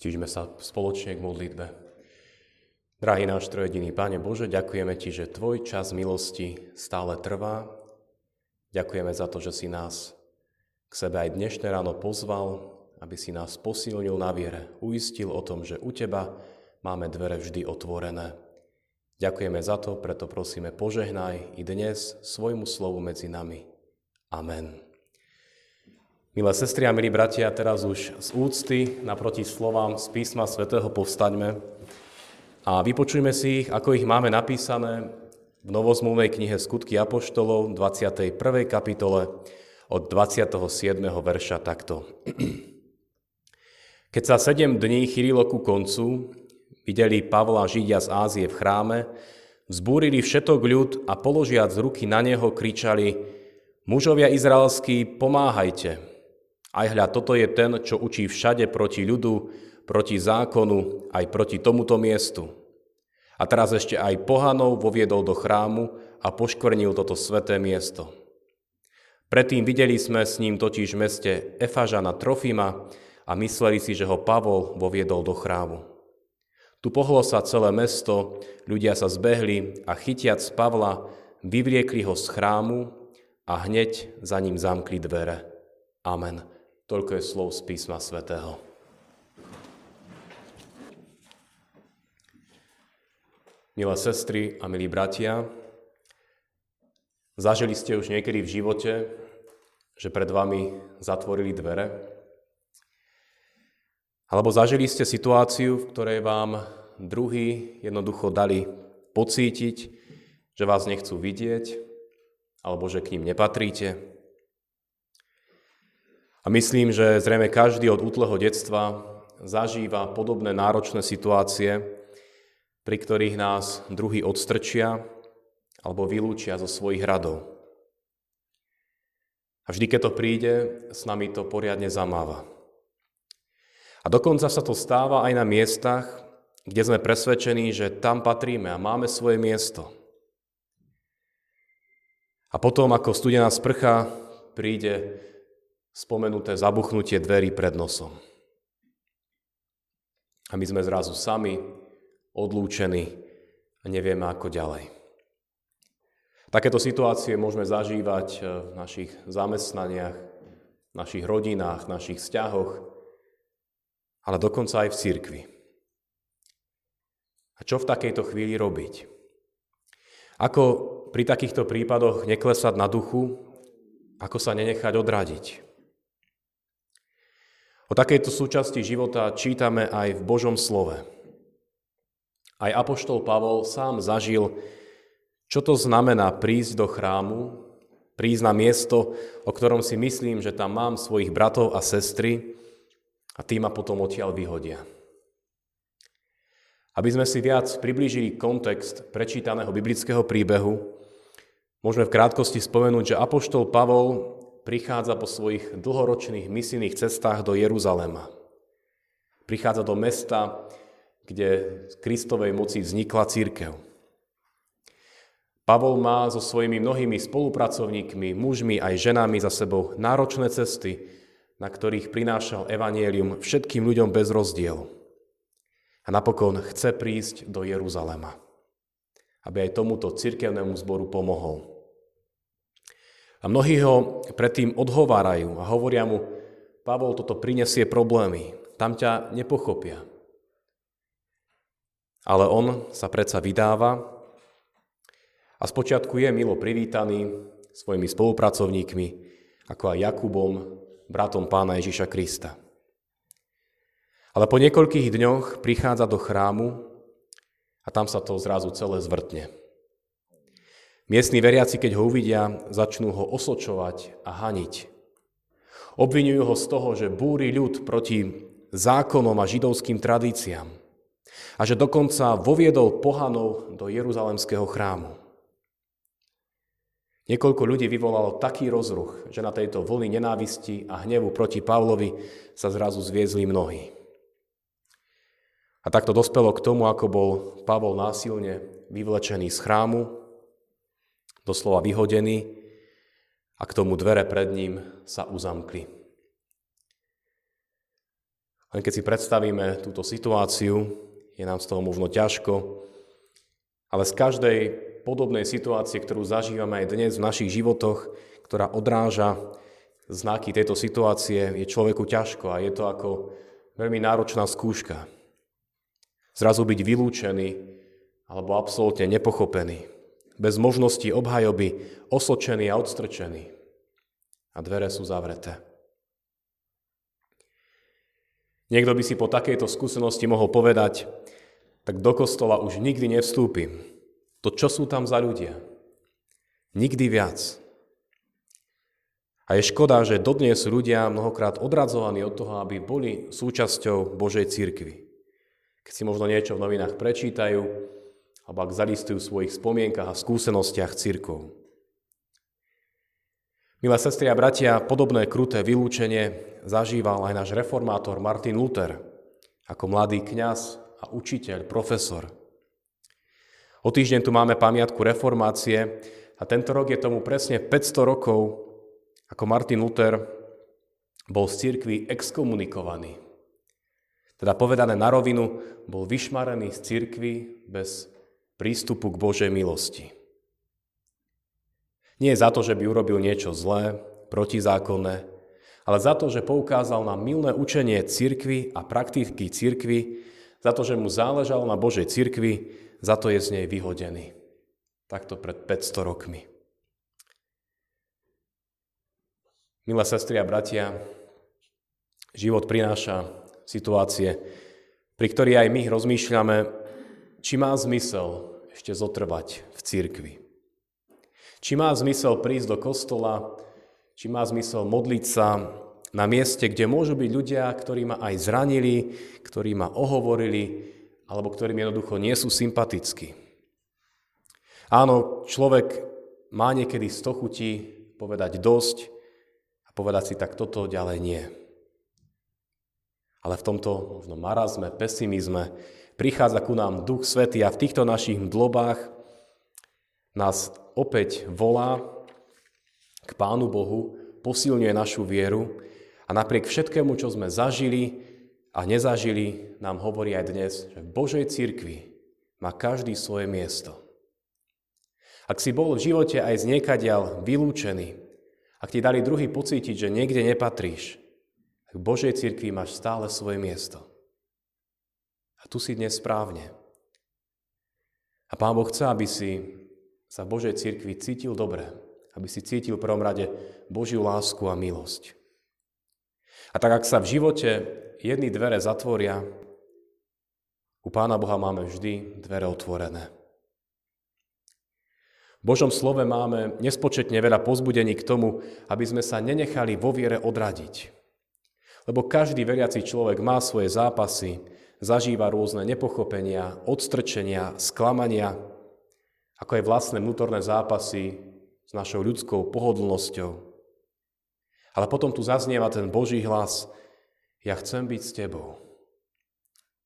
Stížme sa spoločne k modlitbe. Drahý náš trojediný Pane Bože, ďakujeme Ti, že Tvoj čas milosti stále trvá. Ďakujeme za to, že si nás k sebe aj dnešné ráno pozval, aby si nás posilnil na viere, uistil o tom, že u Teba máme dvere vždy otvorené. Ďakujeme za to, preto prosíme požehnaj i dnes svojmu slovu medzi nami. Amen. Milé sestry a milí bratia, teraz už z úcty naproti slovám z písma svätého povstaňme a vypočujme si ich, ako ich máme napísané v novozmluvnej knihe Skutky Apoštolov 21. kapitole od 27. verša takto. Keď sa sedem dní chýlilo ku koncu, videli Pavla Židia z Ázie v chráme, vzbúrili všetok ľud a položiac ruky na neho kričali Mužovia izraelskí, pomáhajte! Aj hľa, toto je ten, čo učí všade proti ľudu, proti zákonu, aj proti tomuto miestu. A teraz ešte aj pohanov voviedol do chrámu a poškvrnil toto sveté miesto. Predtým videli sme s ním totiž v meste Efažana Trofima a mysleli si, že ho Pavol voviedol do chrámu. Tu pohlo sa celé mesto, ľudia sa zbehli a chytiac Pavla, vyvliekli ho z chrámu a hneď za ním zamkli dvere. Amen. Toľko je slov z písma svätého. Milé sestry a milí bratia, zažili ste už niekedy v živote, že pred vami zatvorili dvere? Alebo zažili ste situáciu, v ktorej vám druhý jednoducho dali pocítiť, že vás nechcú vidieť, alebo že k ním nepatríte? A myslím, že zrejme každý od útleho detstva zažíva podobné náročné situácie, pri ktorých nás druhý odstrčia alebo vylúčia zo svojich radov. A vždy, keď to príde, s nami to poriadne zamáva. A dokonca sa to stáva aj na miestach, kde sme presvedčení, že tam patríme a máme svoje miesto. A potom, ako studená sprcha príde spomenuté zabuchnutie dverí pred nosom. A my sme zrazu sami, odlúčení a nevieme ako ďalej. Takéto situácie môžeme zažívať eh, v našich zamestnaniach, v našich rodinách, v našich vzťahoch, ale dokonca aj v cirkvi. A čo v takejto chvíli robiť? Ako pri takýchto prípadoch neklesať na duchu, ako sa nenechať odradiť? O takejto súčasti života čítame aj v Božom slove. Aj Apoštol Pavol sám zažil, čo to znamená prísť do chrámu, prísť na miesto, o ktorom si myslím, že tam mám svojich bratov a sestry a tí ma potom odtiaľ vyhodia. Aby sme si viac priblížili kontext prečítaného biblického príbehu, môžeme v krátkosti spomenúť, že Apoštol Pavol prichádza po svojich dlhoročných misijných cestách do Jeruzalema. Prichádza do mesta, kde z Kristovej moci vznikla církev. Pavol má so svojimi mnohými spolupracovníkmi, mužmi aj ženami za sebou náročné cesty, na ktorých prinášal evanielium všetkým ľuďom bez rozdielu. A napokon chce prísť do Jeruzalema, aby aj tomuto cirkevnému zboru pomohol. A mnohí ho predtým odhovárajú a hovoria mu, Pavol, toto prinesie problémy, tam ťa nepochopia. Ale on sa predsa vydáva a spočiatku je milo privítaný svojimi spolupracovníkmi, ako aj Jakubom, bratom pána Ježiša Krista. Ale po niekoľkých dňoch prichádza do chrámu a tam sa to zrazu celé zvrtne. Miestni veriaci, keď ho uvidia, začnú ho osočovať a haniť. Obvinujú ho z toho, že búri ľud proti zákonom a židovským tradíciám a že dokonca voviedol pohanov do Jeruzalemského chrámu. Niekoľko ľudí vyvolalo taký rozruch, že na tejto vlny nenávisti a hnevu proti Pavlovi sa zrazu zviezli mnohí. A takto dospelo k tomu, ako bol Pavol násilne vyvlečený z chrámu, doslova vyhodený a k tomu dvere pred ním sa uzamkli. Len keď si predstavíme túto situáciu, je nám z toho možno ťažko, ale z každej podobnej situácie, ktorú zažívame aj dnes v našich životoch, ktorá odráža znaky tejto situácie, je človeku ťažko a je to ako veľmi náročná skúška. Zrazu byť vylúčený alebo absolútne nepochopený, bez možnosti obhajoby, osočený a odstrčený. A dvere sú zavreté. Niekto by si po takejto skúsenosti mohol povedať, tak do kostola už nikdy nevstúpim. To čo sú tam za ľudia? Nikdy viac. A je škoda, že dodnes ľudia mnohokrát odradzovaní od toho, aby boli súčasťou Božej cirkvi. Keď si možno niečo v novinách prečítajú, alebo ak zalistujú v svojich spomienkach a skúsenostiach cirkov. Milé sestry a bratia, podobné kruté vylúčenie zažíval aj náš reformátor Martin Luther ako mladý kňaz a učiteľ, profesor. O týždeň tu máme pamiatku reformácie a tento rok je tomu presne 500 rokov, ako Martin Luther bol z cirkvi exkomunikovaný. Teda povedané na rovinu, bol vyšmarený z cirkvi bez prístupu k Božej milosti. Nie za to, že by urobil niečo zlé, protizákonné, ale za to, že poukázal na milné učenie cirkvy a praktiky cirkvy, za to, že mu záležalo na Božej cirkvi, za to je z nej vyhodený. Takto pred 500 rokmi. Milé sestry a bratia, život prináša situácie, pri ktorých aj my rozmýšľame, či má zmysel ešte zotrvať v cirkvi. Či má zmysel prísť do kostola, či má zmysel modliť sa na mieste, kde môžu byť ľudia, ktorí ma aj zranili, ktorí ma ohovorili, alebo ktorým jednoducho nie sú sympatickí. Áno, človek má niekedy sto povedať dosť a povedať si tak toto ďalej nie. Ale v tomto možno marazme, pesimizme prichádza ku nám Duch Svetý a v týchto našich mdlobách nás opäť volá k Pánu Bohu, posilňuje našu vieru a napriek všetkému, čo sme zažili a nezažili, nám hovorí aj dnes, že v Božej cirkvi má každý svoje miesto. Ak si bol v živote aj z niekadiaľ vylúčený, ak ti dali druhý pocítiť, že niekde nepatríš, v Božej cirkvi máš stále svoje miesto. A tu si dnes správne. A Pán Boh chce, aby si sa v Božej cirkvi cítil dobre, aby si cítil v prvom rade Božiu lásku a milosť. A tak ak sa v živote jedny dvere zatvoria, u Pána Boha máme vždy dvere otvorené. V Božom slove máme nespočetne veľa pozbudení k tomu, aby sme sa nenechali vo viere odradiť. Lebo každý veriaci človek má svoje zápasy, zažíva rôzne nepochopenia, odstrčenia, sklamania, ako aj vlastné vnútorné zápasy s našou ľudskou pohodlnosťou, ale potom tu zaznieva ten Boží hlas, ja chcem byť s tebou.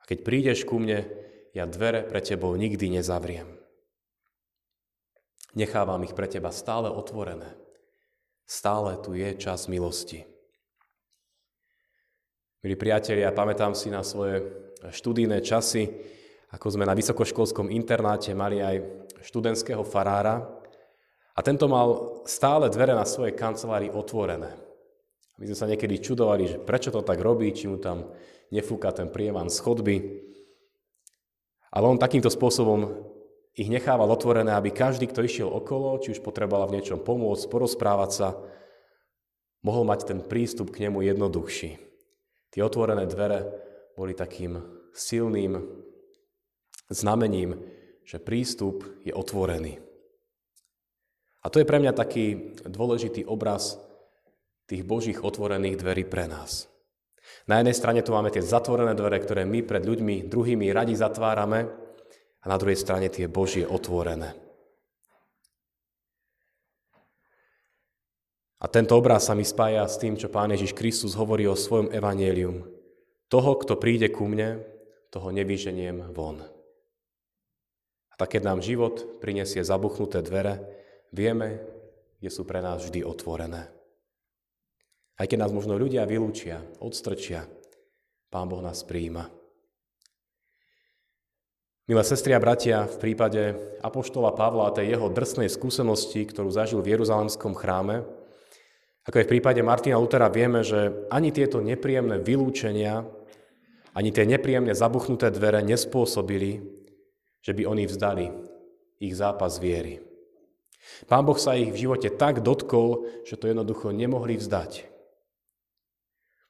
A keď prídeš ku mne, ja dvere pre tebou nikdy nezavriem. Nechávam ich pre teba stále otvorené. Stále tu je čas milosti. Milí priatelia, pamätám si na svoje študijné časy, ako sme na vysokoškolskom internáte mali aj študentského farára a tento mal stále dvere na svojej kancelárii otvorené. My sme sa niekedy čudovali, že prečo to tak robí, či mu tam nefúka ten prievan z chodby. Ale on takýmto spôsobom ich nechával otvorené, aby každý, kto išiel okolo, či už potreboval v niečom pomôcť, porozprávať sa, mohol mať ten prístup k nemu jednoduchší. Tie otvorené dvere boli takým silným znamením, že prístup je otvorený. A to je pre mňa taký dôležitý obraz tých Božích otvorených dverí pre nás. Na jednej strane tu máme tie zatvorené dvere, ktoré my pred ľuďmi druhými radi zatvárame a na druhej strane tie Božie otvorené. A tento obraz sa mi spája s tým, čo Pán Ježiš Kristus hovorí o svojom evanielium. Toho, kto príde ku mne, toho nevyženiem von. A tak keď nám život prinesie zabuchnuté dvere, vieme, kde sú pre nás vždy otvorené. Aj keď nás možno ľudia vylúčia, odstrčia, Pán Boh nás prijíma. Milé sestri a bratia, v prípade Apoštola Pavla a tej jeho drsnej skúsenosti, ktorú zažil v Jeruzalemskom chráme, ako aj v prípade Martina Lutera vieme, že ani tieto nepríjemné vylúčenia, ani tie nepríjemne zabuchnuté dvere nespôsobili, že by oni vzdali ich zápas viery. Pán Boh sa ich v živote tak dotkol, že to jednoducho nemohli vzdať.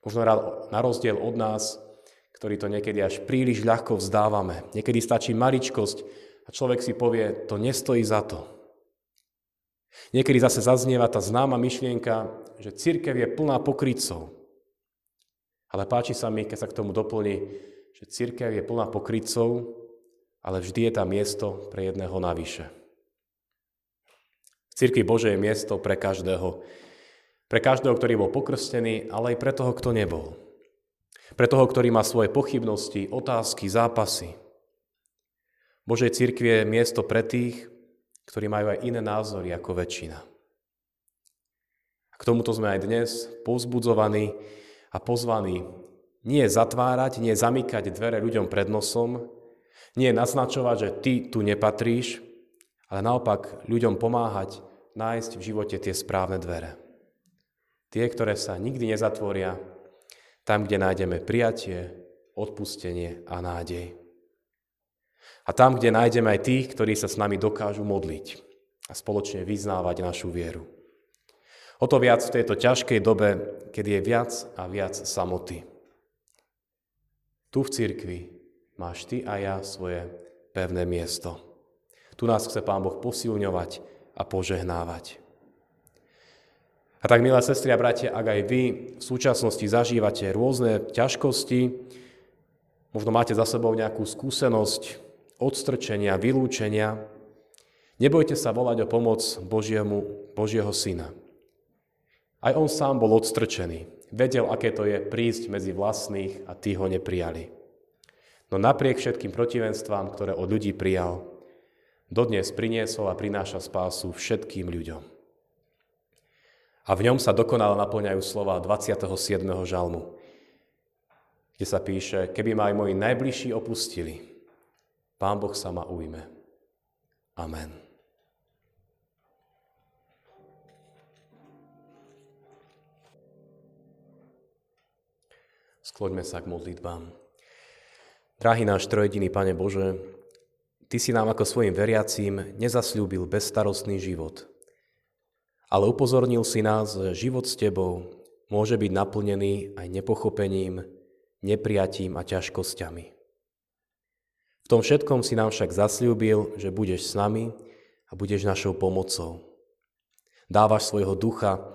Možno na rozdiel od nás, ktorí to niekedy až príliš ľahko vzdávame. Niekedy stačí maličkosť a človek si povie, to nestojí za to. Niekedy zase zaznieva tá známa myšlienka, že církev je plná pokrytcov. Ale páči sa mi, keď sa k tomu doplní, že církev je plná pokrytcov, ale vždy je tam miesto pre jedného navyše. V církvi Bože je miesto pre každého. Pre každého, ktorý bol pokrstený, ale aj pre toho, kto nebol. Pre toho, ktorý má svoje pochybnosti, otázky, zápasy. Božej cirkvi je miesto pre tých, ktorí majú aj iné názory ako väčšina. A k tomuto sme aj dnes povzbudzovaní a pozvaní nie zatvárať, nie zamykať dvere ľuďom pred nosom, nie naznačovať, že ty tu nepatríš, ale naopak ľuďom pomáhať nájsť v živote tie správne dvere. Tie, ktoré sa nikdy nezatvoria, tam, kde nájdeme prijatie, odpustenie a nádej. A tam, kde nájdeme aj tých, ktorí sa s nami dokážu modliť a spoločne vyznávať našu vieru. O to viac v tejto ťažkej dobe, keď je viac a viac samoty. Tu v cirkvi máš ty a ja svoje pevné miesto. Tu nás chce Pán Boh posilňovať a požehnávať. A tak, milé sestry a bratia, ak aj vy v súčasnosti zažívate rôzne ťažkosti, možno máte za sebou nejakú skúsenosť odstrčenia, vylúčenia, nebojte sa volať o pomoc Božiemu, Božieho Syna. Aj on sám bol odstrčený. Vedel, aké to je prísť medzi vlastných a tí ho neprijali. No napriek všetkým protivenstvám, ktoré od ľudí prijal, dodnes priniesol a prináša spásu všetkým ľuďom. A v ňom sa dokonale naplňajú slova 27. žalmu, kde sa píše, keby ma aj moji najbližší opustili, Pán Boh sa ma ujme. Amen. Skloďme sa k modlitbám. Drahý náš trojediný Pane Bože, Ty si nám ako svojim veriacím nezasľúbil bezstarostný život – ale upozornil si nás, že život s Tebou môže byť naplnený aj nepochopením, neprijatím a ťažkosťami. V tom všetkom si nám však zasľúbil, že budeš s nami a budeš našou pomocou. Dávaš svojho ducha,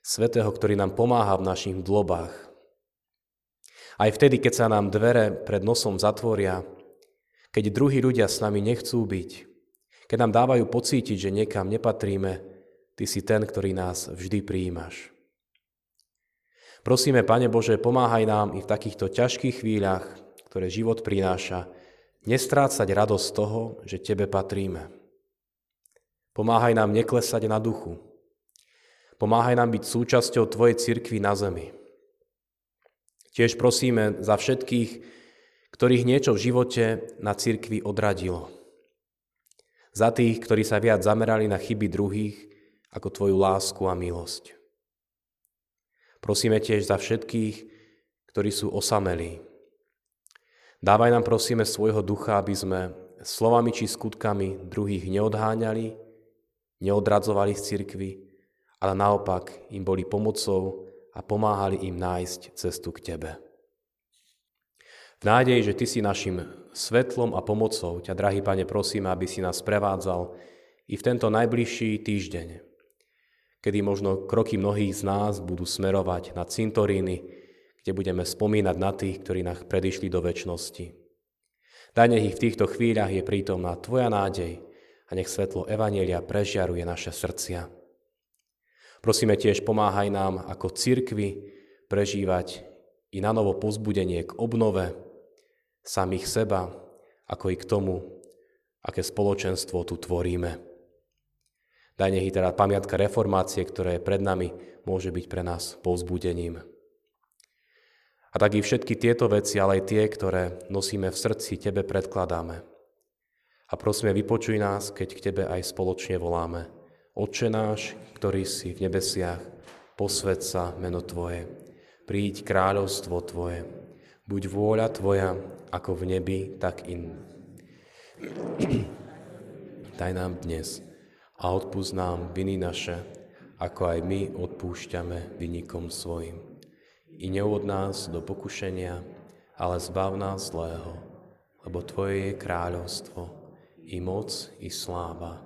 svetého, ktorý nám pomáha v našich dlobách. Aj vtedy, keď sa nám dvere pred nosom zatvoria, keď druhí ľudia s nami nechcú byť, keď nám dávajú pocítiť, že niekam nepatríme, Ty si ten, ktorý nás vždy prijímaš. Prosíme, Pane Bože, pomáhaj nám i v takýchto ťažkých chvíľach, ktoré život prináša, nestrácať radosť toho, že Tebe patríme. Pomáhaj nám neklesať na duchu. Pomáhaj nám byť súčasťou Tvojej cirkvi na zemi. Tiež prosíme za všetkých, ktorých niečo v živote na cirkvi odradilo. Za tých, ktorí sa viac zamerali na chyby druhých, ako Tvoju lásku a milosť. Prosíme tiež za všetkých, ktorí sú osamelí. Dávaj nám prosíme svojho ducha, aby sme slovami či skutkami druhých neodháňali, neodradzovali z cirkvy, ale naopak im boli pomocou a pomáhali im nájsť cestu k Tebe. V nádeji, že Ty si našim svetlom a pomocou, ťa, drahý Pane, prosíme, aby si nás prevádzal i v tento najbližší týždeň, kedy možno kroky mnohých z nás budú smerovať na cintoríny, kde budeme spomínať na tých, ktorí nás predišli do väčšnosti. Daj nech ich v týchto chvíľach je prítomná Tvoja nádej a nech svetlo Evanielia prežiaruje naše srdcia. Prosíme tiež, pomáhaj nám ako cirkvi prežívať i na novo pozbudenie k obnove samých seba, ako i k tomu, aké spoločenstvo tu tvoríme. Daj nech teda pamiatka reformácie, ktorá je pred nami, môže byť pre nás povzbudením. A tak i všetky tieto veci, ale aj tie, ktoré nosíme v srdci, Tebe predkladáme. A prosíme, vypočuj nás, keď k Tebe aj spoločne voláme. Otče náš, ktorý si v nebesiach, posved sa meno Tvoje. Príď kráľovstvo Tvoje. Buď vôľa Tvoja, ako v nebi, tak in. Daj nám dnes a odpúsť nám viny naše, ako aj my odpúšťame vynikom svojim. I neuvod nás do pokušenia, ale zbav nás zlého, lebo Tvoje je kráľovstvo, i moc, i sláva,